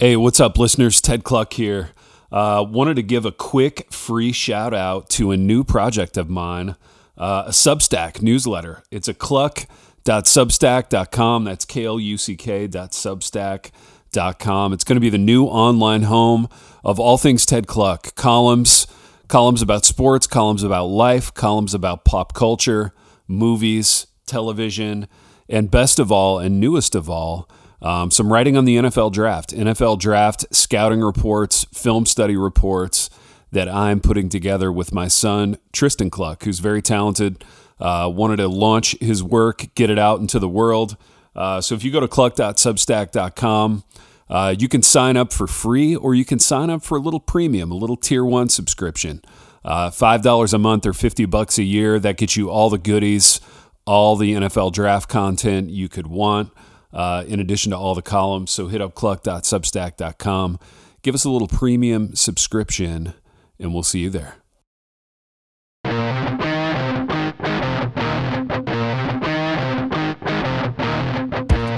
Hey, what's up, listeners? Ted Kluck here. Uh, wanted to give a quick free shout out to a new project of mine, uh, a Substack newsletter. It's a kluck.substack.com. That's K L U C K.substack.com. It's going to be the new online home of all things Ted Kluck columns, columns about sports, columns about life, columns about pop culture, movies, television, and best of all, and newest of all, um, some writing on the NFL draft, NFL draft scouting reports, film study reports that I'm putting together with my son, Tristan Kluck, who's very talented. Uh, wanted to launch his work, get it out into the world. Uh, so if you go to kluck.substack.com, uh, you can sign up for free or you can sign up for a little premium, a little tier one subscription. Uh, $5 a month or 50 bucks a year. That gets you all the goodies, all the NFL draft content you could want uh, in addition to all the columns. So hit up kluck.substack.com. Give us a little premium subscription, and we'll see you there.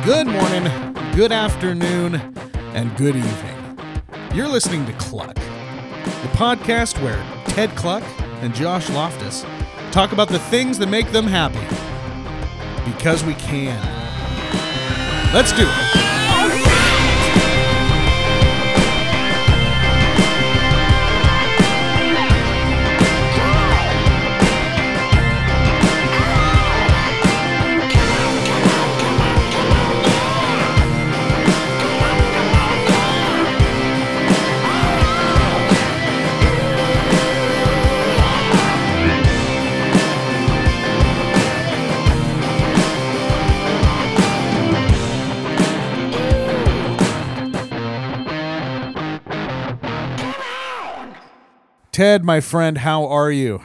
Good morning, good afternoon, and good evening. You're listening to Kluck, the podcast where Ted Kluck and Josh Loftus talk about the things that make them happy. Because we can. Let's do it. Ted, my friend, how are you?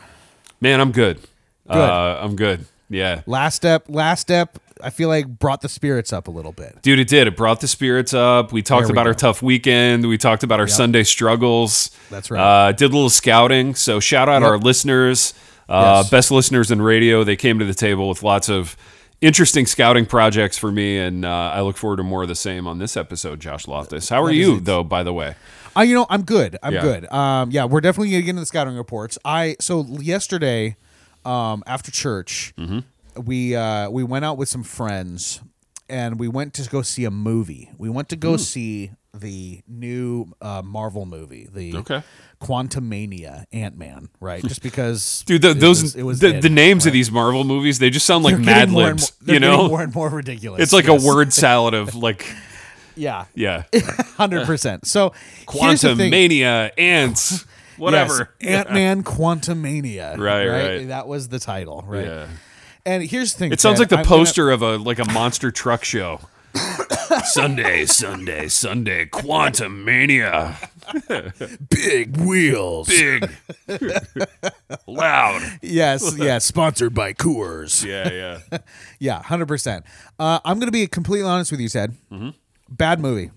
Man, I'm good. Good. Uh, I'm good. Yeah. Last step, last step, I feel like brought the spirits up a little bit. Dude, it did. It brought the spirits up. We talked we about our tough weekend. We talked about our Sunday struggles. That's right. Uh, did a little scouting. So shout out Yep. our listeners, uh, Yes. best listeners in radio. They came to the table with lots of interesting scouting projects for me, and uh, I look forward to more of the same on this episode. Josh Loftus, how are That you though? By the way, Uh, you know, I'm good. I'm Yeah. good. Um, yeah, we're definitely gonna get into the scouting reports. I so yesterday, um, after church, Mm-hmm. we uh, we went out with some friends and we went to go see a movie. We went to go Hmm. see the new uh, Marvel movie, the Okay. Quantumania Ant Man, right? Just because, dude, the, it those was- it was the, it, the names of right? these Marvel movies they just sound like They're Mad getting more and Libs. more- they're you getting know, more and more ridiculous. it's like yes. a word salad of like, Yeah, yeah, hundred percent. So quantumania, ants, whatever. Ant Man Quantumania. Right, right. That was the title, right? Yeah. And here's the thing. It sounds Ted, like the I'm gonna- poster of a like a monster truck show. Sunday, Sunday, Sunday, Quantumania, big wheels. big, loud. Yes, yes. Sponsored by Coors. Yeah, yeah. Yeah, hundred percent. Uh, I'm gonna be completely honest with you, Ted. Bad movie.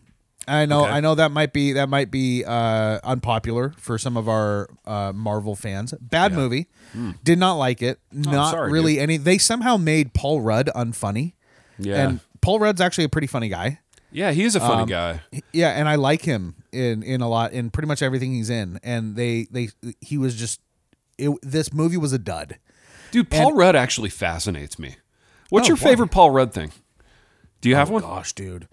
I know. Okay. I know that might be that might be uh, unpopular for some of our uh, Marvel fans. Bad movie. Did not like it. not Hmm. sorry, really any. They somehow made Paul Rudd unfunny. Yeah. And Paul Rudd's actually a pretty funny guy. Yeah, he is a funny Um, guy. Yeah, and I like him in in a lot in pretty much everything he's in. And they they he was just it, this movie was a dud. Dude, Paul Rudd actually fascinates me. What's Oh, your why? favorite Paul Rudd thing? Do you have one? Gosh, dude.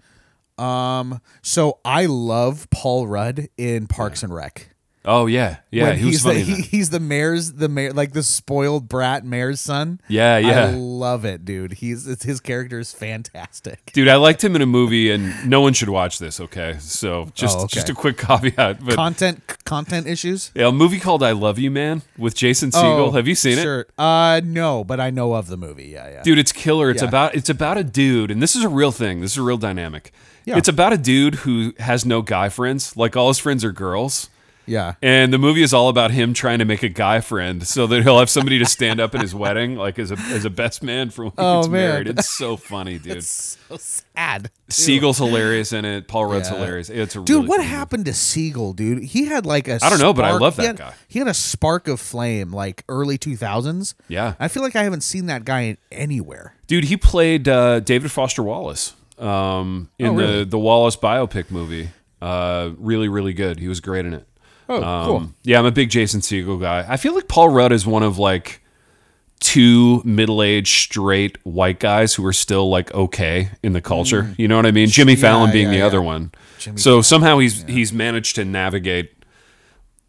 Um, so I love Paul Rudd in Parks and Rec. Oh yeah, yeah. When He he's the he, he's the mayor's the mayor like the spoiled brat mayor's son. Yeah, yeah. I love it, dude. He's it's, his character is fantastic. Dude, I liked him in a movie, and no one should watch this. Okay, so just Oh, okay. just a quick caveat. But Content content issues. yeah, a movie called "I Love You, Man" with Jason Segel. Oh, have you seen it? Sure. Uh, no, but I know of the movie. Yeah, yeah. dude it's killer it's Yeah. about it's about a dude and this is a real thing this is a real dynamic Yeah. it's about a dude who has no guy friends like all his friends are girls Yeah. and the movie is all about him trying to make a guy friend so that he'll have somebody to stand up at his wedding like as a as a best man for when he Oh, gets man. married it's so funny dude So sad. Segel's hilarious in it Paul Rudd's Yeah. hilarious it's a Dude, really what cool movie. happened to Segel, dude? He had like a I don't know, but I spark- love he that had- guy. He had a spark of flame like early 2000s. Yeah. I feel like I haven't seen that guy anywhere. dude he played uh, David Foster Wallace um, in Oh, really? the the Wallace biopic movie Uh, really, really good. He was great in it. Oh, Um, cool. Yeah, I'm a big Jason Segel guy. I feel like Paul Rudd is one of like two middle-aged straight white guys who are still like okay in the culture. You know what I mean? Jimmy Mm. Yeah, Fallon being yeah, the yeah. other one. Jimmy so somehow he's he's managed to navigate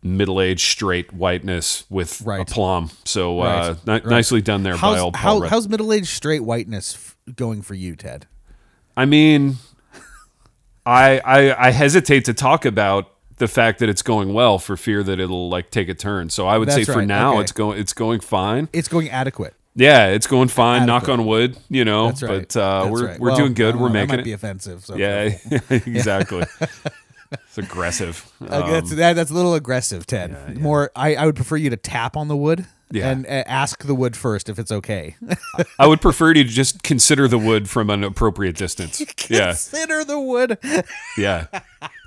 middle-aged straight whiteness with Right. aplomb. So uh, Right, ni- nicely done there by old Paul how, Rudd. how's middle aged straight whiteness f- going for you, Ted? I mean, I, I I hesitate to talk about the fact that it's going well for fear that it'll like take a turn. So I would say for right, now okay. it's going it's going fine. It's going adequate. Yeah, it's going fine. Knock Adequate. on wood, you know. That's right. But uh, That's we're right. we're Well, doing good. Don't We're know, that making might be it. offensive. So Yeah, exactly. it's aggressive. Uh, that's that, that's a little aggressive, Ted. More, I, I would prefer you to tap on the wood Yeah. and uh, ask the wood first if it's okay. I would prefer you to just consider the wood from an appropriate distance. Yeah, consider the wood. yeah.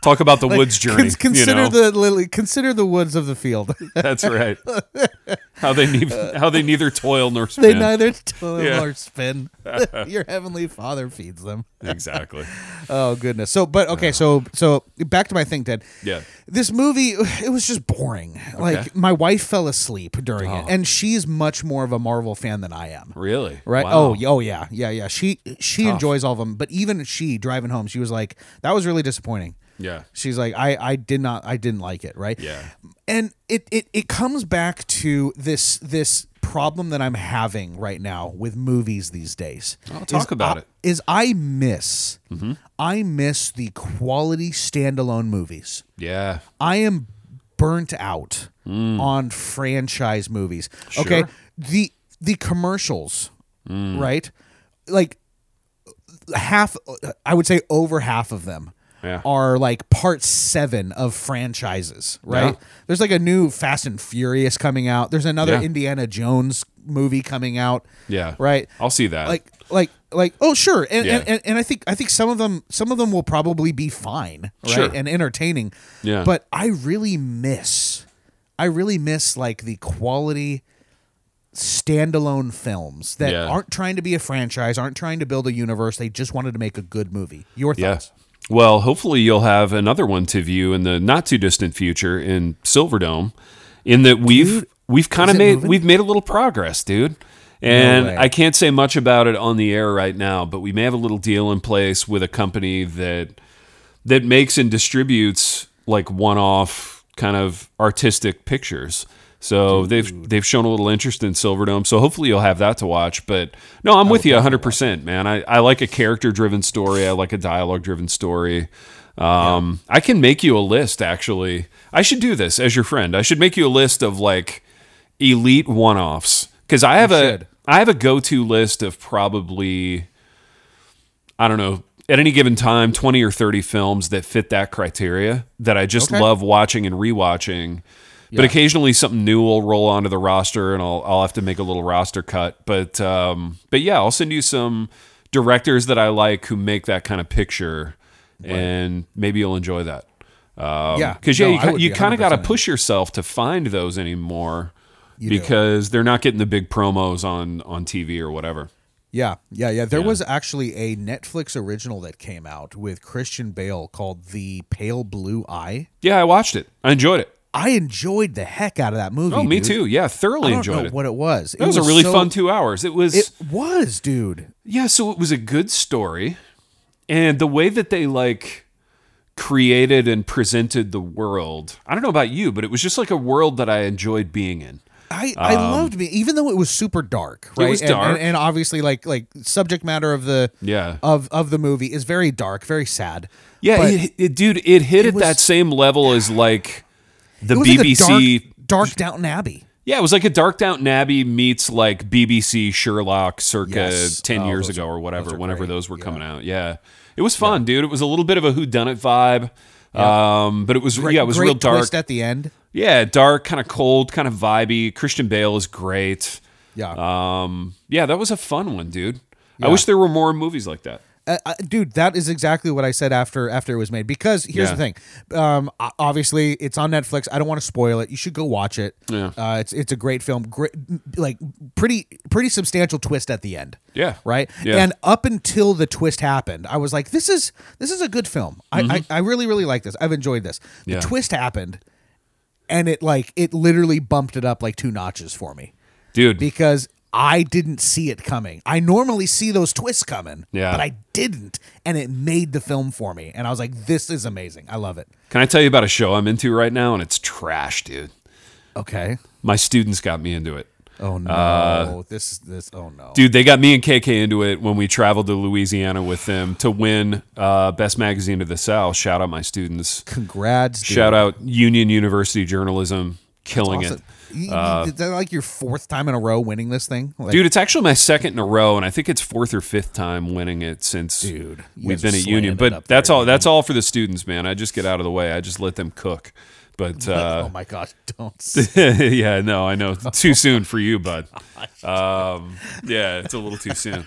Talk about the woods journey. Cons- consider you know? the lily. Consider the woods of the field. That's right. How they ne- how they neither toil nor spin. they neither toil Yeah. nor spin. Your heavenly Father feeds them. exactly. Oh goodness. So, but okay. So, so back to my thing, Ted. Yeah. This movie, it was just boring. Like my wife fell asleep during it, oh. and she's much more of a Marvel fan than I am. Really? Right? Wow. Oh, oh yeah, yeah, yeah. She she enjoys all of them, but even she driving home, she was like, "That was really disappointing." Yeah. She's like, "I I did not, I didn't like it." Right? Yeah. And it it it comes back to this this problem that I'm having right now with movies these days. Oh, talk Is about I- it. Is I miss I miss the quality standalone movies. Yeah. I am burnt out on franchise movies. Okay, Mm. Sure. Mm. the the commercials, right? Like half, I would say over half of them Yeah. are like part seven of franchises. Right? Yeah. There's like a new Fast and Furious coming out. There's another Yeah. Indiana Jones movie coming out. Yeah. Right? I'll see that. like like like oh sure and, and, and and i think i think some of them some of them will probably be fine right Sure. and entertaining Yeah. but i really miss i really miss like the quality standalone films that Yeah. aren't trying to be a franchise aren't trying to build a universe they just wanted to make a good movie your thoughts Well, hopefully you'll have another one to view in the not too distant future in Silverdome. In that we've we've kind of made moving? we've made a little progress, dude. And way. I can't say much about it on the air right now, but we may have a little deal in place with a company that that makes and distributes like one-off kind of artistic pictures. So they've they've shown a little interest in Silverdome. So hopefully you'll have that to watch. But no, I'm with you 100%, man. I, I like a character-driven story. I like a dialogue-driven story. Um, I can make you a list, actually. I should do this as your friend. I should make you a list of like elite one-offs because I have a should. I have a go-to list of probably I don't know, at any given time, 20 or 30 films that fit that criteria that I just Okay. love watching and rewatching. But Yeah. occasionally something new will roll onto the roster and I'll, I'll have to make a little roster cut. But, um, but yeah, I'll send you some directors that I like who make that kind of picture and maybe you'll enjoy that. Um, Yeah. Because, yeah, No, you, I ki- would you kind of got to push yourself to find those anymore do. because they're not getting the big promos on, on TV or whatever. yeah yeah yeah there Yeah. was actually a netflix original that came out with christian bale called the pale blue eye Yeah, I watched it. I enjoyed it. I enjoyed the heck out of that movie. Oh, me dude. too. Yeah, I thoroughly don't enjoyed know it. what it was. It was, a really so- fun two hours. It was It was, dude. yeah. So it was a good story, and the way that they like created and presented the world. I don't know about you, but it was just like a world that I enjoyed being in. I, I um, loved me, even though it was super dark. Right? was And- dark. and, and obviously, like like subject matter of the Yeah. of of the movie is very dark, very sad. Yeah, it, it- dude, it hit at was- that same level as like the it was BBC. like dark, dark Downton Abbey. Yeah, it was like a Dark Downton Abbey meets like BBC Sherlock circa Yes. 10 Oh, years ago are- or whatever, those whenever great. those were Yeah. coming out. Yeah. It was fun, dude. It was a little bit of a whodunit vibe. Um, but it was yeah, it was Great real dark. at the end. yeah, dark, kind of cold, kind of vibey. Christian Bale is great. Yeah. Um, yeah, that was a fun one, dude. I wish there were more movies like that. Uh, uh, dude, that is exactly what I said after after it was made. Because here's Yeah. the thing, um, obviously it's on Netflix. I don't want to spoil it. You should go watch it. Yeah. uh, it's it's a great film. Great, like pretty pretty substantial twist at the end. Yeah. right. Yeah. And up until the twist happened, I was like, this is this is a good film. I I, I really really like this. I've enjoyed this. The Mm-hmm. Yeah. twist happened, and it like it literally bumped it up like two notches for me dude. because I didn't see it coming. I normally see those twists coming, Yeah. but I didn't, and it made the film for me. And I was like, "This is amazing. I love it." Can I tell you about a show I'm into right now? And it's trash, dude. Okay. My students got me into it. Oh no. this this. Oh no. Uh, Dude, they got me and KK into it when we traveled to Louisiana with them to win uh, Best Magazine of the South. Shout out my students. Congrats. Dude. Shout out Union University Journalism, killing Awesome. it. You- is that like your fourth time in a row winning this thing? Like, Dude, it's actually my second in a row, and I think it's fourth or fifth time winning it since Dude, you we've guys been are at slaying Union. it But up that's there, all. That's all for the students, man. I just get out of the way. I just let them cook. But uh, oh my gosh! Don't. yeah, no, I know. Too soon for you, bud. Um, yeah, it's a little too soon.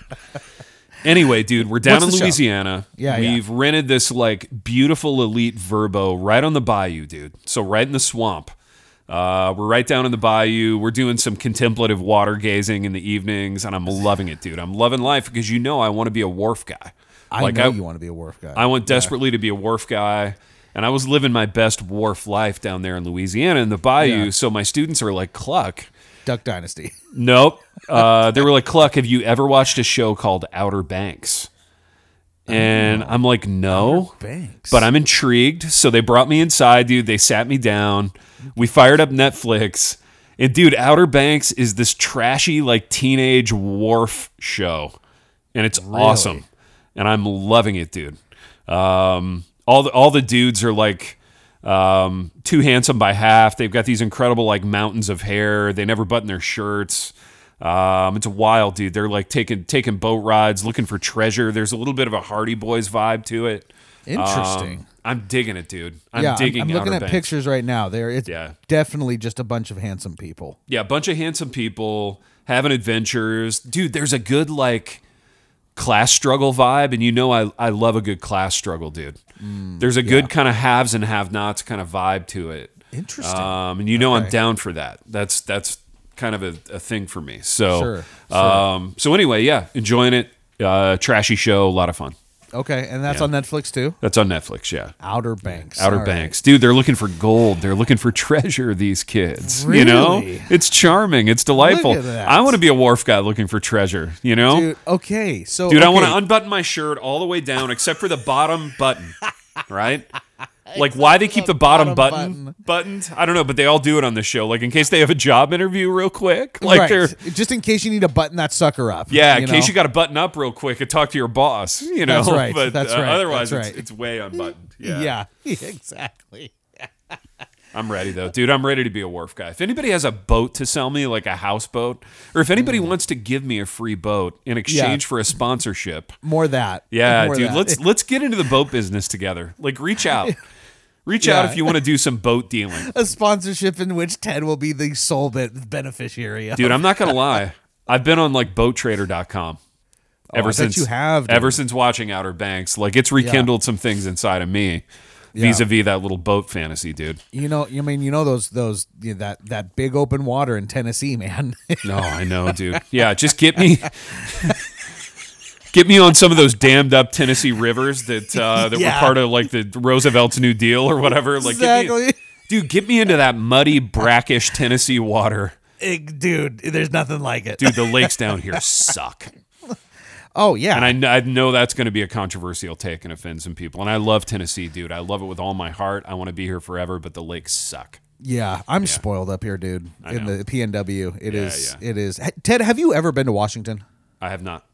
Anyway, dude, we're down What's in show? Louisiana. Yeah, yeah. We've rented this like beautiful elite Vrbo right on the bayou, dude. So right in the swamp. Uh, we're right down in the bayou. We're doing some contemplative water gazing in the evenings, and I'm loving it, dude. I'm loving life because you know I want to be a wharf guy. I like know I, you want to be a wharf guy. I want desperately to be a wharf guy. And I was living my best wharf life down there in Louisiana in the bayou. Yeah. So my students are like, Kluck. Duck Dynasty. Nope. Uh, they were like, Kluck, have you ever watched a show called Outer Banks? And I'm like, no. Banks. But I'm intrigued. So they brought me inside, dude. They sat me down. We fired up Netflix. And dude, Outer Banks is this trashy, like teenage wharf show. And it's awesome. And I'm loving it, dude. Um, all the all the dudes are like um, too handsome by half. They've got these incredible like mountains of hair. They never button their shirts. Um, it's a wild dude. They're like taking taking boat rides, looking for treasure. There's a little bit of a Hardy Boys vibe to it. Interesting. Um, I'm digging it, dude. I'm yeah, I'm- I'm, looking Outer at Banks. pictures right now. There, it's Yeah. definitely just a bunch of handsome people. Yeah, a bunch of handsome people having adventures. Dude, there's a good like class struggle vibe, and you know I I love a good class struggle, dude. Mm, there's a good kind of haves and have-nots kind of vibe to it. Interesting. Um, and you know I'm down for that. That's that's kind of a, a thing for me. So Sure, sure. um so anyway, yeah, enjoying it. Uh trashy show, a lot of fun. okay, and that's yeah. on Netflix too. That's on Netflix, yeah. Outer Banks. Outer All right. Banks. Dude, they're looking for gold. They're looking for treasure, these kids. You know? It's charming. It's delightful. Look at that. I want to be a wharf guy looking for treasure, you know? Dude, okay, so Dude, I want to unbutton my shirt all the way down except for the bottom button, right? Like why they keep the bottom, bottom button, buttoned? I don't know, but they all do it on the show. Like in case they have a job interview real quick. Like right. they're just in case you need to button that sucker up. yeah, in you case you got to button up real quick and talk to your boss, you know. That's right, But that's uh, right, otherwise, that's it's, right. it's way unbuttoned. yeah, exactly. I'm ready though, dude. I'm ready to be a wharf guy. If anybody has a boat to sell me, like a houseboat, or if anybody wants to give me a free boat in exchange for a sponsorship, More that. yeah, More dude, that. let's let's get into the boat business together. Like, reach out, reach out if you want to do some boat dealing, a sponsorship in which Ted will be the sole beneficiary. Of. dude. I'm not gonna lie. I've been on like BoatTrader.com oh, ever Oh, I bet since you have, ever since watching Outer Banks. Like, it's rekindled some things inside of me. Vis-a-vis that little boat fantasy, dude. You know, I mean, you know those those yeah, that that big open water in Tennessee, man. No, I know, dude. Yeah, just get me get me on some of those dammed up Tennessee rivers that uh, that Yeah. were part of like the Roosevelt's New Deal or whatever. Like, get me- dude, get me into that muddy, brackish Tennessee water. Eh, dude. There's nothing like it. Dude, the lakes down here suck. oh yeah, And I, I know that's going to be a controversial take and offend some people. And I love Tennessee, dude. I love it with all my heart. I want to be here forever, but the lakes suck. yeah. I'm spoiled up here, dude. in the PNW, it is. Yeah, It is. Ted, have you ever been to Washington? I have not.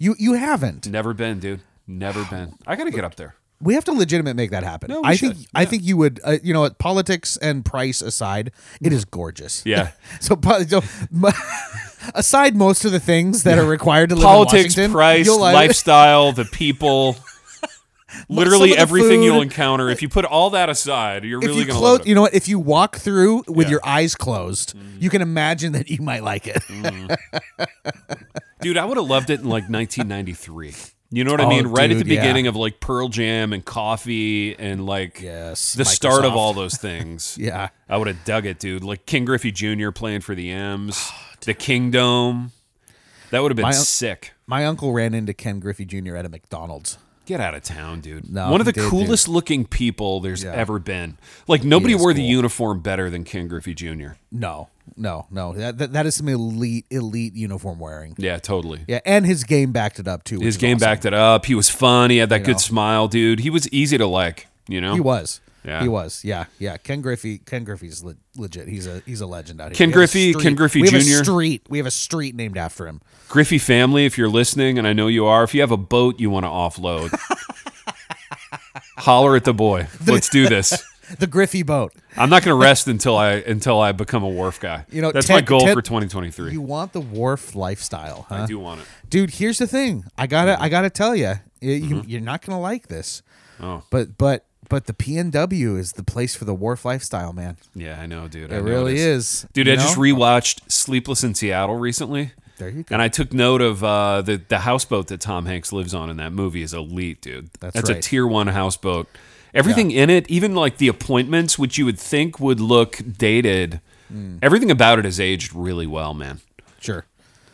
You you haven't. Never been, dude. Never been. I got to get up there. We have to legitimate make that happen. No, we I should. think I think you would. Uh, you know, politics and price aside, it is gorgeous. Yeah. so, po- so m- aside most of the things that are required to live politics, in Washington, price, you'll lifestyle, the people, literally some of the everything food. you'll encounter. If you put all that aside, you're If really you gonna close, love it. you know what? If you walk through with Yeah. Mm-hmm. your eyes closed, you can imagine that you might like it. Dude, I would have loved it in like 1993. You know what I Oh, mean? Right at the dude, yeah. beginning of like Pearl Jam and coffee and like Yes, the start of all those things. Yeah. I would have dug it, dude. Like Ken Griffey Jr. playing for the M's, Oh, the Kingdome. That would have been My- sick. My uncle ran into Ken Griffey Jr. at a McDonald's. Get out of town, dude. No, One of the did, coolest looking people there's Yeah. ever been. Like nobody wore the uniform better than Ken Griffey Jr. No, no, no. That, that, that is some elite, elite uniform wearing. Yeah, totally. Yeah, and his game backed it up too. His game awesome. backed it up. He was fun. He had that You good know. smile, dude. He was easy to like. You know, He was. Yeah. He was. Yeah, yeah. Ken Griffey. Ken Griffey's le- legit. He's a he's a legend out here. Ken We Griffey- Ken Griffey we have Jr.. A street. We have a street named after him. Griffey family. If you're listening, and I know you are, if you have a boat you want to offload, holler at the boy. Let's do this. The Griffey boat. I'm not going to rest until I until I become a wharf guy. You know, that's my goal Ted- for 2023. You want the wharf lifestyle, huh? I do want it. Dude, here's the thing. I gotta I gotta tell you, you you're not gonna like this, Mm-hmm. Oh, but but but the PNW is the place for the wharf lifestyle, man. yeah, I know, dude. I It know really is. is, Dude, you I just know? rewatched Sleepless in Seattle recently. There you go. And I took note of uh, the the houseboat that Tom Hanks lives on in that movie is elite, dude. That's a right. tier one houseboat. Everything in it, even like the appointments, which you would think would look dated, Mm. everything about it has aged really well, man. Sure.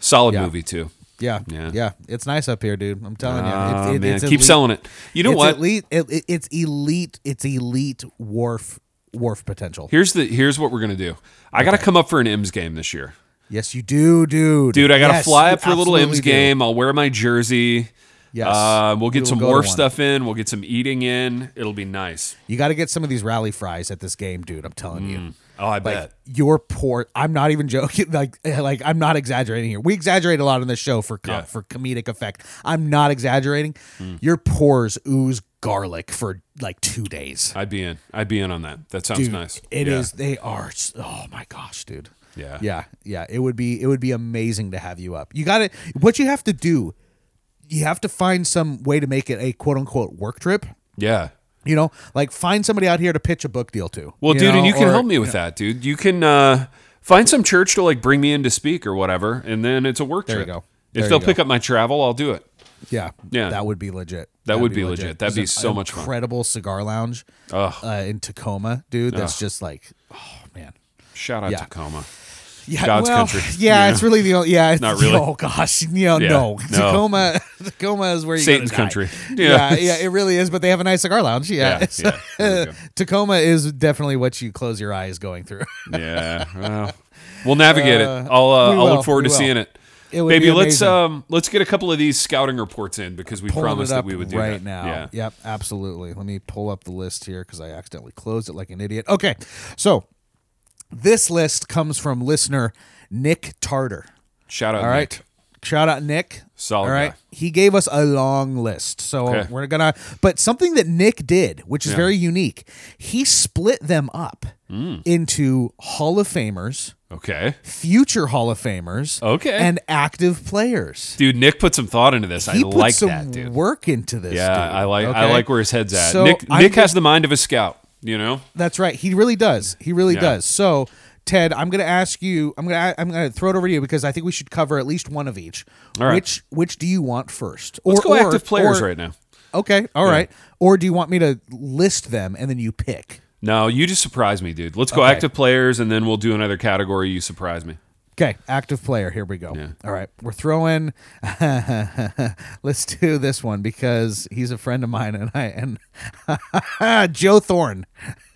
Solid Yeah. movie too. Yeah, Yeah. yeah, It's nice up here, dude. I'm telling you. Ah, It's- it- man, it's keep elite. selling it. You know it's what? Elite. It, it- it's elite. It's elite wharf wharf potential. Here's the here's what we're gonna do. I got to come up for an M's game this year, Yes, you do, dude. dude. I got to Yes, fly up for a little M's do. game. I'll wear my jersey. Yes. Uh, we'll get will some wharf stuff in. We'll get some eating in. It'll be nice. You got to get some of these rally fries at this game, dude. I'm telling you. Oh, I Like bet. your poor. I'm not even joking. Like, like I'm not exaggerating here. We exaggerate a lot on this show for com- Yeah. for comedic effect. I'm not exaggerating. Hmm. Your pores ooze garlic for like two days. I'd be in. I'd be in on that. That sounds Dude, nice. It is. Yeah. They are. Oh my gosh, dude. Yeah. Yeah, yeah. It would be. It would be amazing to have you up. You got to. What you have to do. You have to find some way to make it a quote unquote work trip. Yeah. You know, like find somebody out here to pitch a book deal to. Well, dude, know, and you can or- help me with that, dude. You can uh, find some church to like bring me in to speak or whatever, and then it's a work There you trip. go. If they'll go. pick up my travel, I'll do it. Yeah, Yeah. That would be legit. That would be legit. That'd be so much fun. Incredible cigar lounge uh, in Tacoma, dude. That's just like, oh man. Shout out Yeah. Tacoma. Yeah, God's well, country. Yeah, Yeah. it's really the only. Yeah, it's, Not really. Oh gosh, you know, Yeah, no. no. Tacoma, Tacoma is where you Satan's country. Yeah. Yeah. yeah, it really is. But they have a nice cigar lounge. Yeah, Yeah, So, yeah, there we go. Tacoma is definitely what you close your eyes going through. Yeah. Well, we'll navigate Uh, it. I'll uh, I'll look forward to will. seeing it. Baby, let's um let's get a couple of these scouting reports in because we Pulling promised that we would do that. right that. now. Yeah. Yep, absolutely. Let me pull up the list here because I accidentally closed it like an idiot. Okay, so this list comes from listener Nick Tartar. Shout out. All right. Nick. Shout out Nick. Solid All right. guy. He gave us a long list. So Okay. we're going to but something that Nick did, which is Yeah. very unique. He split them up Mm. into Hall of Famers, Okay. future Hall of Famers, Okay. and active players. Dude, Nick put some thought into this. I put like some that, dude. work into this. Yeah, dude, I like I like where his head's at. So Nick Nick has the mind of a scout, you know? That's right. He really does. He really Yeah. does. So, Ted, I'm going to ask you. I'm going to. I'm going to throw it over to you because I think we should cover at least one of each. All right. Which Which do you want first? Let's go or- active players or- right now. Okay. all right. Or do you want me to list them and then you pick? No, you just surprise me, dude. Let's go Okay. active players and then we'll do another category. You surprise me. Okay, active player. Here we go. Yeah. All right, we're throwing. let's do this one because he's a friend of mine, and I and Joe Thorn,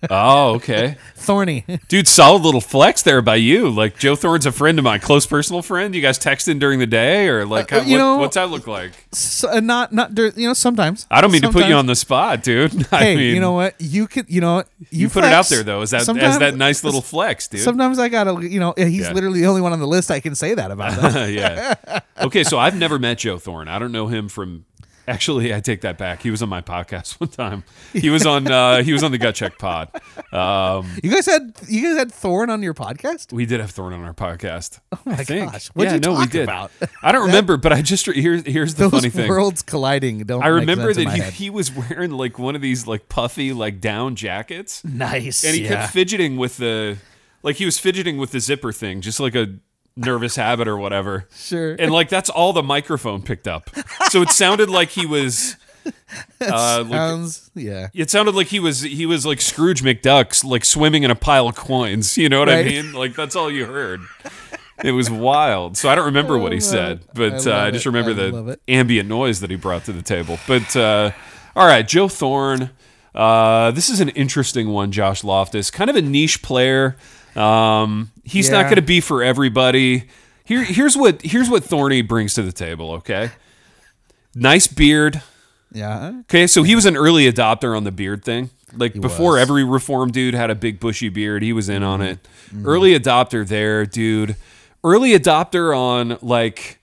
Oh, okay. Thorny. Dude, solid little flex there by you. Like Joe Thorn's a friend of mine, close personal friend. You guys texting during the day or like Uh, how, you what- know- what's that look like? So, uh, not not you know sometimes. I don't mean to put you on the spot, dude. I Hey, mean, you know what? You could. You know what? you, put it out there though. Is that as that nice little flex, dude? Sometimes I gotta. You know, he's Yeah. literally the only one on the list I can say that about. Yeah. Okay, so I've never met Joe Thorn. I don't know him from. Actually, I take that back. He was on my podcast one time. He was on. Uh, he was on the Gut Check Pod. Um, you guys had you guys had Thorn on your podcast. we did have Thorn on our podcast. Oh my I think. gosh. What'd yeah, you no, we did. about? I don't remember, but I just here's here's the Those funny thing. worlds colliding. Don't. I remember that he, he was wearing like one of these like puffy like down jackets, nice. and he yeah. kept fidgeting with the like he was fidgeting with the zipper thing, just like a nervous habit or whatever. Sure. And like that's all the microphone picked up. So it sounded like he was uh, like, Sounds yeah. it sounded like he was he was like Scrooge McDuck's like swimming in a pile of coins. You know what I mean? Like that's all you heard. It was wild. So I don't remember what he love said, but I uh, I just remember I the ambient noise that he brought to the table. But uh, all right, Joe Thorn. Uh, this is an interesting one, Josh Loftus. Kind of a niche player. Um, he's not going to be for everybody. Here, here's what here's what Thorny brings to the table. Okay, nice beard. Yeah. Okay, so he was an early adopter on the beard thing. Like before was. Mm-hmm. every reform dude had a big bushy beard, he was in on it. Early adopter there, dude. Early adopter on like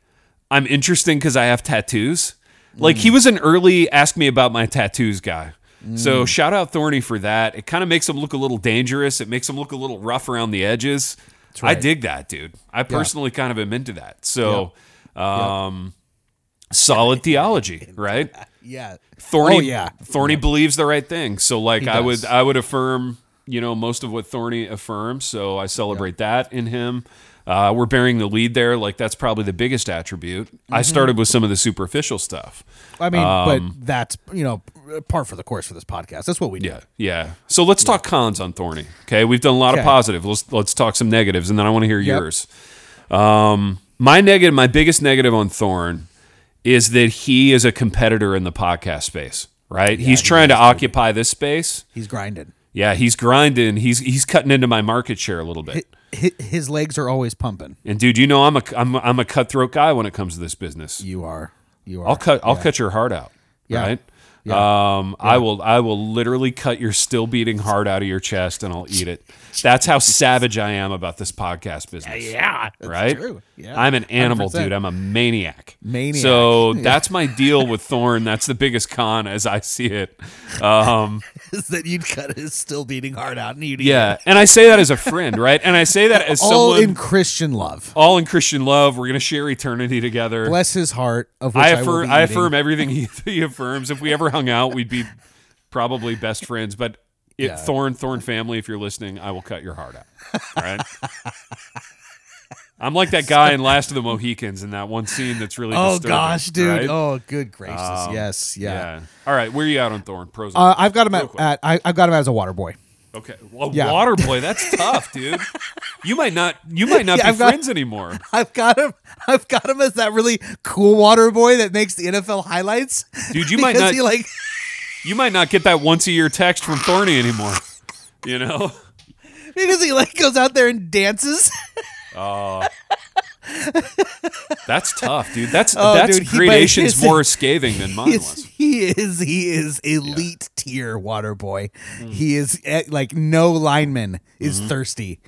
I'm interesting because I have tattoos. Like Mm. he was an early ask me about my tattoos guy. Mm. So shout out Thorny for that. It kind of makes him look a little dangerous. It makes him look a little rough around the edges. I right. dig that, dude. I personally kind of am into that. So um solid theology, right? Yeah. Thorny, Oh, yeah. Thorny believes the right thing. So like I would. I would affirm, you know, most of what Thorny affirms. So I celebrate that in him. Uh, we're bearing the lead there. Like that's probably the biggest attribute. Mm-hmm. I started with some of the superficial stuff. I mean, Um, but that's you know par for the course for this podcast. That's what we do. Yeah, yeah. So let's talk cons on Thorny. Okay, we've done a lot of positive. Let's let's talk some negatives, and then I want to hear Yep. yours. Um, my negative, my biggest negative on Thorn is that he is a competitor in the podcast space. Right? he's trying to occupy this space. He's grinding. Yeah, he's grinding. He's he's cutting into my market share a little bit. Hi- His legs are always pumping. And dude, you know I'm a I'm I'm a cutthroat guy when it comes to this business. You are. You are. I'll cut I'll cut your heart out. Yeah. Right? Um, I will I will literally cut your still beating heart out of your chest and I'll eat it. That's how savage I am about this podcast business. Yeah. Right? True. Yeah. I'm an animal, 100%. dude. I'm a maniac. Maniac. So that's my deal with Thorn. That's the biggest con as I see it. Um, Is that you'd cut his still beating heart out and you'd eat it. yeah, it. and I say that as a friend, right? And I say that as all someone in Christian love. all in Christian love. We're gonna share eternity together. Bless his heart. Of which I I, affirm, be I affirm everything he, he affirms. If we ever hung out, we'd be probably best friends. But it, Yeah. Thorn, Thorn family, if you're listening, I will cut your heart out. All right. I'm like that guy in Last of the Mohicans in that one scene that's really Oh gosh, dude. right? Oh, good gracious. Um, yes. Yeah. yeah. All right, where are you out on Thorn? Pros. Uh, I've got him at, at I, I've got him as a water boy. Okay, well, yeah. water boy, that's tough, dude. You might not, you might not Yeah, be got- friends anymore. I've got him. I've got him as that really cool water boy that makes the NFL highlights. Dude, you might not- He like You might not get that once a year text from Thorny anymore. You know. because he like goes out there and dances. Oh. That's tough, dude. That's Oh, that's dude, gradations more scathing than mine He is, was. he is he is elite tier water boy. Mm. He is eh, like no lineman is Mm-hmm. thirsty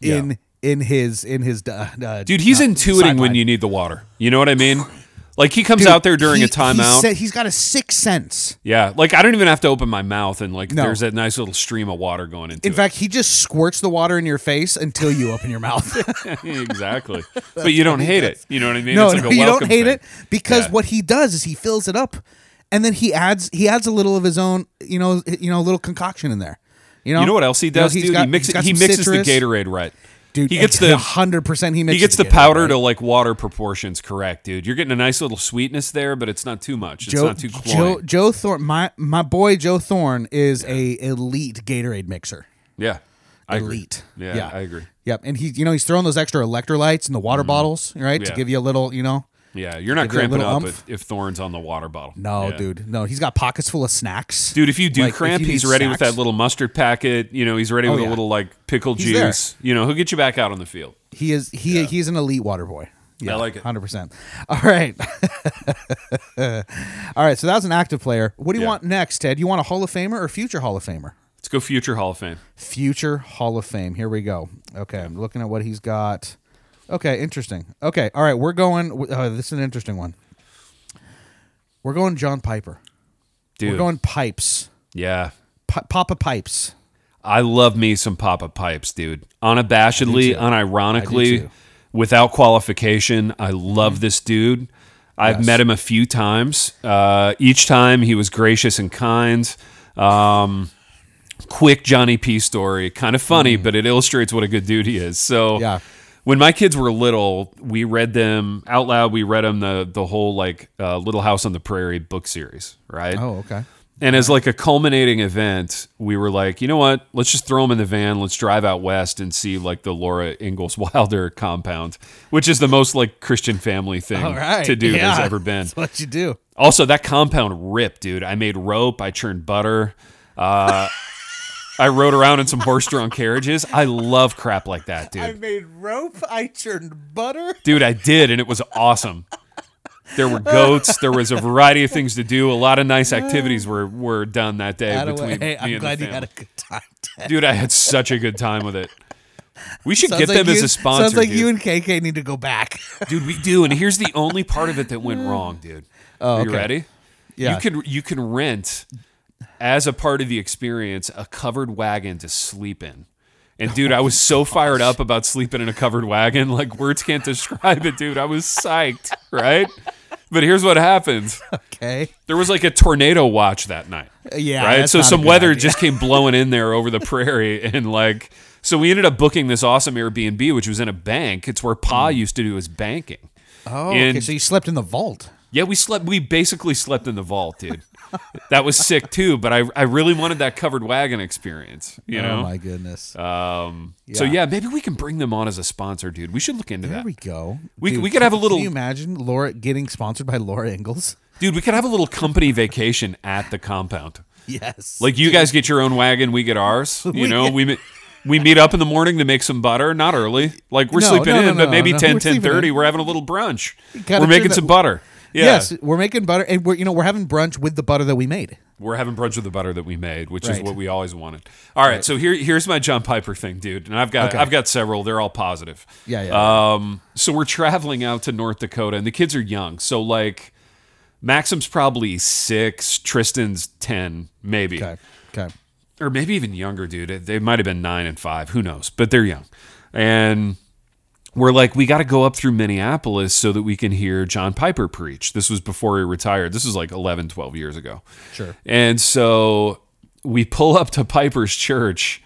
in in his in his uh, uh, Dude, he's uh, intuiting when you need the water. You know what I mean? Like he comes Dude, out there during he- a timeout. He he's got a sixth sense. yeah, like I don't even have to open my mouth, and like No. there's that nice little stream of water going into In it. fact, he just squirts the water in your face until you open your mouth. exactly. but you don't hate it. You know what I mean? no, it's like no, you don't hate thing. it because Yeah. what he does is he fills it up, and then he adds he adds a little of his own, you know, you know, a little concoction in there. You know, You know what else he You know, does, dude? got- he mixes he mixes citrus. the Gatorade right. Dude, he gets the hundred percent. He he gets the powder right? to like water proportions correct, dude. You're getting a nice little sweetness there, but it's not too much. It's Joe, not too Joe, cloying. Joe Thorn, my my boy Joe Thorn is a elite Gatorade mixer. yeah, I agree. Elite. Yeah, Yeah. I agree. Yep, and he, you know, he's throwing those extra electrolytes in the water bottles, right, to Mm-hmm. Give you a little, you know. Yeah, you're not Give it a cramping little up umph. if, if Thorn's on the water bottle. No, Yeah. dude, no, he's got pockets full of snacks. Dude, if you do Like, if cramp, you he's need ready with snacks. that little mustard packet. You know, he's ready oh, with Oh, a yeah. little like pickle He's there. juice. You know, he'll get you back out on the field. He is he he's an elite water boy. Yeah, I like it. Hundred percent. All right. All right. So that was an active player. What do you Yeah. want next, Ted? You want a Hall of Famer or future Hall of Famer? Let's go future Hall of Fame. Future Hall of Fame. Here we go. Okay, I'm looking at what he's got. Okay, interesting. Okay, all right, we're going. Uh, this is an interesting one. We're going John Piper. Dude. We're going Pipes. yeah. P- Papa Pipes. I love me some Papa Pipes, dude. Unabashedly, unironically, without qualification, I love this dude. I've Yes. met him a few times. Uh, each time he was gracious and kind. Um, quick Johnny P story, kind of funny, but it illustrates what a good dude he is. So, Mm. Yeah. When my kids were little, we read them out loud. We read them the the whole like uh, Little House on the Prairie book series, right? Oh, okay. And as like a culminating event, we were like, you know what? Let's just throw them in the van. Let's drive out west and see like the Laura Ingalls Wilder compound, which is the most like Christian family thing right. to do yeah. there's ever been. That's what you do. Also, that compound ripped, dude. I made rope. I churned butter. Uh, I rode around in some horse-drawn carriages. I love crap like that, dude. I made rope. I churned butter. Dude, I did, and it was awesome. There were goats. There was a variety of things to do. A lot of nice activities were were done that day between Hey, me I'm and glad the you had family. a good time. Ted. Dude, I had such a good time with it. We should Sounds get like them as you- a sponsor, Sounds like dude. you and KK need to go back. dude. We do, and here's the only part of it that went wrong, dude. Are you okay. ready? Yeah. You can you can rent as a part of the experience a covered wagon to sleep in. And dude, I was so fired up about sleeping in a covered wagon, like words can't describe it, dude. I was psyched, right? But here's what happened. okay. There was like a tornado watch that night. Uh, yeah. right? So some weather idea. just came blowing in there over the prairie, and like, so we ended up booking this awesome Airbnb, which was in a bank. It's where Pa hmm. used to do his banking. Oh, okay. So you slept in the vault. Yeah, we slept. We basically slept in the vault, dude. that was sick too. But I, I really wanted that covered wagon experience. You Oh know. my goodness. um. So Yeah. yeah, maybe we can bring them on as a sponsor, dude. We should look into there that, There we go. We- we could have a little- Can you imagine Laura getting sponsored by Laura Ingalls? dude. We could have a little company vacation at the compound. Yes. Like you guys get your own wagon, we get ours. You We know, get- we we meet up in the morning to make some butter. Not early, like we're No, sleeping no, no, in, but maybe no, 10, we're sleeping 10:30, in. We're having a little brunch. We're making some butter. Yeah. Yes, we're making butter, and we're you know we're having brunch with the butter that we made. We're having brunch with the butter that we made, which is Right. what we always wanted. All right, so here here's my John Piper thing, dude, and I've got Okay. I've got several. They're all positive. Yeah, yeah, Um, so we're traveling out to North Dakota, and the kids are young. So like, Maxim's probably six, Tristan's ten, maybe, Okay. Okay. or maybe even younger, dude. They might have been nine and five. Who knows? But they're young, and we're like, we got to go up through Minneapolis so that we can hear John Piper preach. This was before he retired. This was like 11, 12 years ago. Sure. And so we pull up to Piper's church,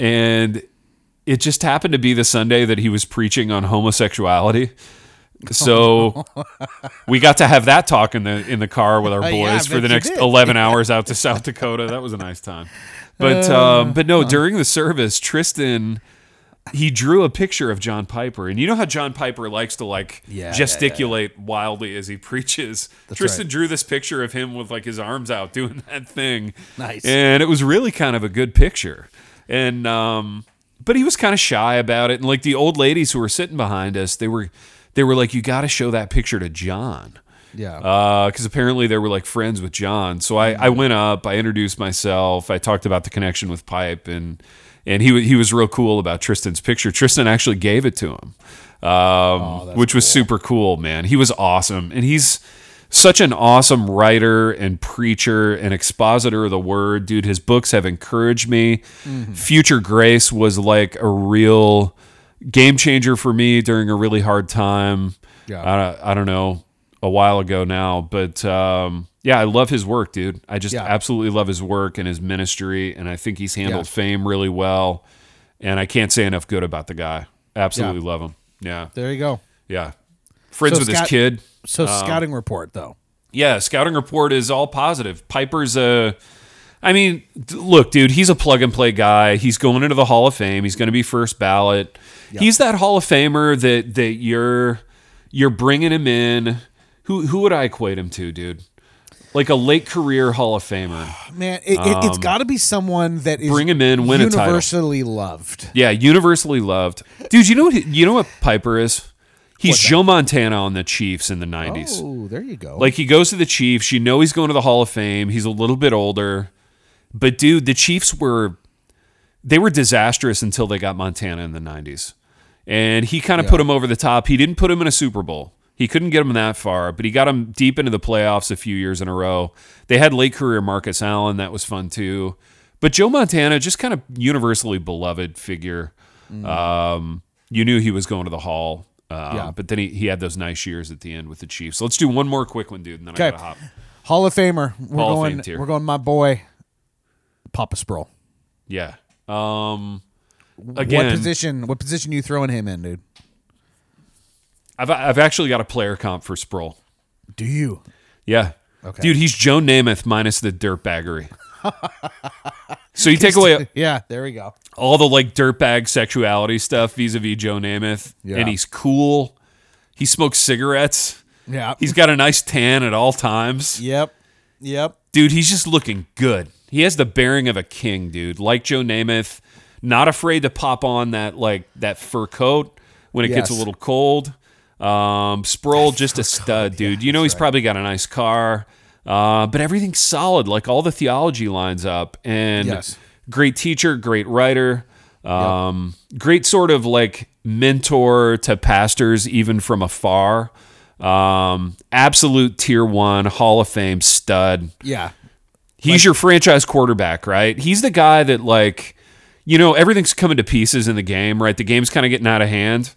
and it just happened to be the Sunday that he was preaching on homosexuality. So we got to have that talk in the in the car with our Uh, yeah, boys for the next eleven hours out to South Dakota. That was a nice time. But Uh, um, but no, during the service, Tristan he drew a picture of John Piper, and you know how John Piper likes to like Yeah, yeah, gesticulate wildly as he preaches. Tristan right. drew this picture of him with like his arms out doing that thing. Nice. And it was really kind of a good picture. And um but he was kind of shy about it. And like the old ladies who were sitting behind us, they were they were like, You gotta show that picture to John. Yeah. Because apparently they were like friends with John. So I, I went up, I introduced myself, I talked about the connection with Pipe, and and he he was real cool about Tristan's picture. Tristan actually gave it to him, um, which was super cool, man. He was awesome, and he's such an awesome writer and preacher and expositor of the word, dude. His books have encouraged me. Future Grace was like a real game changer for me during a really hard time. Yeah. I, I don't know a while ago now, but um, yeah, I love his work, dude. I just Yeah. absolutely love his work and his ministry, and I think he's handled Yeah. fame really well. And I can't say enough good about the guy. Absolutely love him. Yeah, there you go. yeah. Friends So with his kid. So Um, scouting report though. Yeah, scouting report is all positive. Piper's a. I mean, look, dude, he's a plug and play guy. He's going into the Hall of Fame. He's going to be first ballot. He's that Hall of Famer that that you're you're bringing him in. Who who would I equate him to, dude? Like a late career Hall of Famer. Man, it, it's um, got to be someone that is Bring him in, win a title. universally loved. Yeah, universally loved, dude. You know what? You know what Piper is? He's Joe Montana on the Chiefs in the '90s. Oh, there you go. Like he goes to the Chiefs. You know he's going to the Hall of Fame. He's a little bit older. But dude, the Chiefs were they were disastrous until they got Montana in the 90s. And he kind of put him over the top. He didn't put him in a Super Bowl. He couldn't get him that far, but he got him deep into the playoffs a few years in a row. They had late career Marcus Allen, that was fun too. But Joe Montana, just kind of universally beloved figure. Um, you knew he was going to the Hall. Uh, Yeah. But then he, he had those nice years at the end with the Chiefs. So let's do one more quick one, dude, and then I Okay. gotta hop. Hall of Famer. We're Hall of going. Fame tier. We're going. My boy, Papa Sproul. Yeah. Um, again, what position? What position you throwing him in, dude? I've I've actually got a player comp for Sproul. Do you? Yeah. Okay. Dude, he's Joe Namath minus the dirtbaggery. so you take away Yeah, there we go. all the like dirtbag sexuality stuff vis-a-vis Joe Namath, Yeah. and he's cool. He smokes cigarettes. Yeah. He's got a nice tan at all times. Yep. Yep. Dude, he's just looking good. He has the bearing of a king, dude. Like Joe Namath, not afraid to pop on that like that fur coat when it gets a little cold. Um, Sproul just a stud, dude. you know he's probably got a nice car, uh, but everything's solid. Like all the theology lines up, and Yes. great teacher, great writer, um, great sort of like mentor to pastors even from afar. Um, absolute tier one Hall of Fame stud. Yeah. He's your franchise quarterback, right? He's the guy that like, you know, everything's coming to pieces in the game, right? The game's kind of getting out of hand,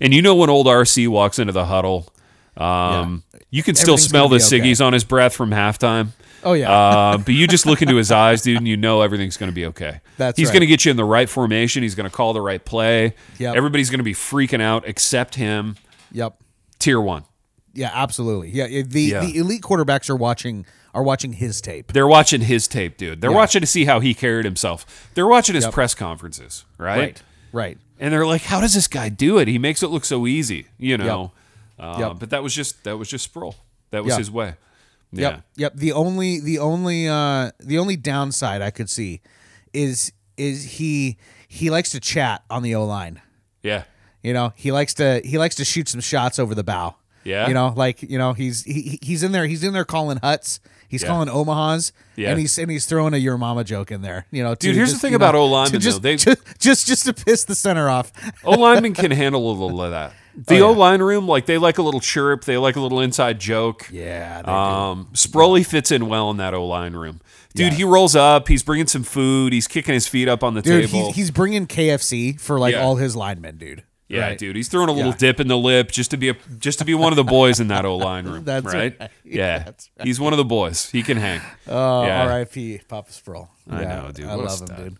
and you know when old RC walks into the huddle, um, you can still smell the okay. ciggies on his breath from halftime. Oh yeah. Uh, but you just look into his eyes, dude, and you know everything's going to be okay. That's He's right. going to get you in the right formation. He's going to call the right play. Yep. Everybody's going to be freaking out except him. yep. Tier one. Yeah, absolutely. Yeah, yeah, the Yeah. the elite quarterbacks are watching are watching his tape. They're watching his tape, dude. They're Yeah. watching to see how he carried himself. They're watching his Yep. press conferences, right? Right. Right. And they're like, "How does this guy do it? He makes it look so easy," you know. Uh, Yep. But that was just that was just Sproul. That was Yeah. his way. Yeah. Yep. Yep. The only the only uh the only downside I could see is is he he likes to chat on the O line. Yeah. You know, he likes to he likes to shoot some shots over the bow. Yeah? You know, like you know, he's he, he's in there. He's in there calling huts. He's Yeah. calling Omahas. Yeah. And he's and he's throwing a your mama joke in there. You know, Dude, to here's the thing about know, to though. just, They- just just just to piss the center off. O lineman can handle a little of that. The Oh. O line room, like they like a little chirp, they like a little inside joke. Yeah. Um, Sproly fits in well in that O line room. Dude, Yeah. he rolls up. He's bringing some food. He's kicking his feet up on the. Dude, table. he's, he's bringing KFC for like Yeah. all his linemen, dude. Yeah, Right. dude. He's throwing a little Yeah. dip in the lip just to be a just to be one of the boys in that O line room. That's right. right. Yeah, That's he's one of the boys. He can hang. Oh, Yeah. R.I.P. Papa Sproul. I Yeah, know, dude. I What love him, dude.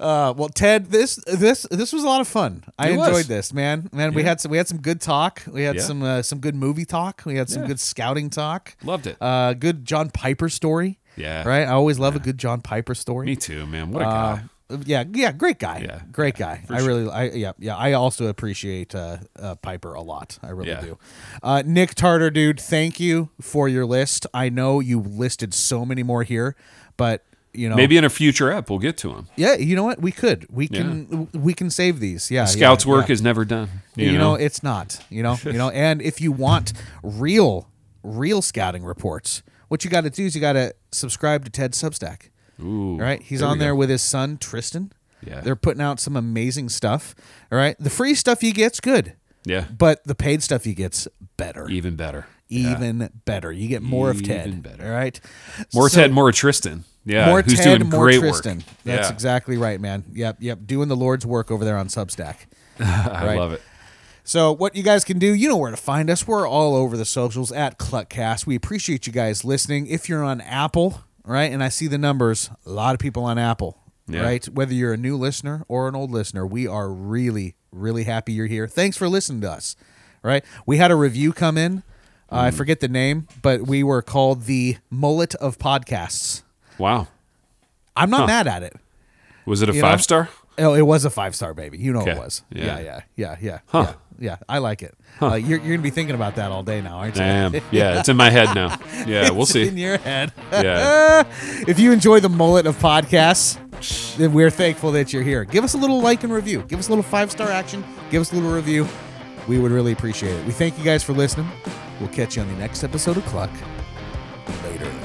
Uh, well, Ted, this this this was a lot of fun. I It was. enjoyed this, man. Man, we had some we had some good talk. We had Yeah. some uh, some good movie talk. We had some Yeah. good scouting talk. Loved it. Uh, good John Piper story. Yeah. Right. I always love a good John Piper story. Me too, man. What a Uh, guy. Yeah, yeah, great guy. Yeah. great guy. I really, I yeah, yeah. I also appreciate uh, uh, Piper a lot. I really Yeah. do. Uh, Nick Tartar, dude, thank you for your list. I know you listed so many more here, but you know, Maybe in a future app we'll get to them. yeah, you know what? We could, we can, we can save these. Yeah, Scouts yeah, work yeah. is never done. You, You, know? know, it's not. You know, you know. And if you want real, real scouting reports, what you got to do is you got to subscribe to Ted's Substack. Ooh, All right, he's on there go. with his son Tristan. Yeah. they're putting out some amazing stuff. All right, the free stuff you get's good, Yeah, but the paid stuff you get's better, even better. Yeah. even better. You get more of Ted. Even better. All right, More So- Ted, more Tristan. Yeah, more who's Ted, doing more great Tristan. work. That's yeah. exactly right, man. Yep, yep. Doing the Lord's work over there on Substack. I right. love it. So what you guys can do, you know where to find us. We're all over the socials at Kluckcast. We appreciate you guys listening. If you're on Apple, right, and I see the numbers, a lot of people on Apple, Yeah. right? Whether you're a new listener or an old listener, we are really, really happy you're here. Thanks for listening to us. Right? We had a review come in. Uh, I forget the name, but we were called the Mullet of Podcasts. Wow. I'm not mad at it. Was it a You know? five star? Oh, it was a five star baby. You know it was. Yeah. Yeah, yeah, yeah, yeah, Huh. yeah. Yeah, I like it. Uh, you're, you're gonna be thinking about that all day now, aren't you? I am. Yeah, it's in my head now. Yeah, we'll It's in see. your head. Yeah. if you enjoy the mullet of podcasts, then we're thankful that you're here. Give us a little like and review. Give us a little five star action. Give us a little review. We would really appreciate it. We thank you guys for listening. We'll catch you on the next episode of Kluck. Later.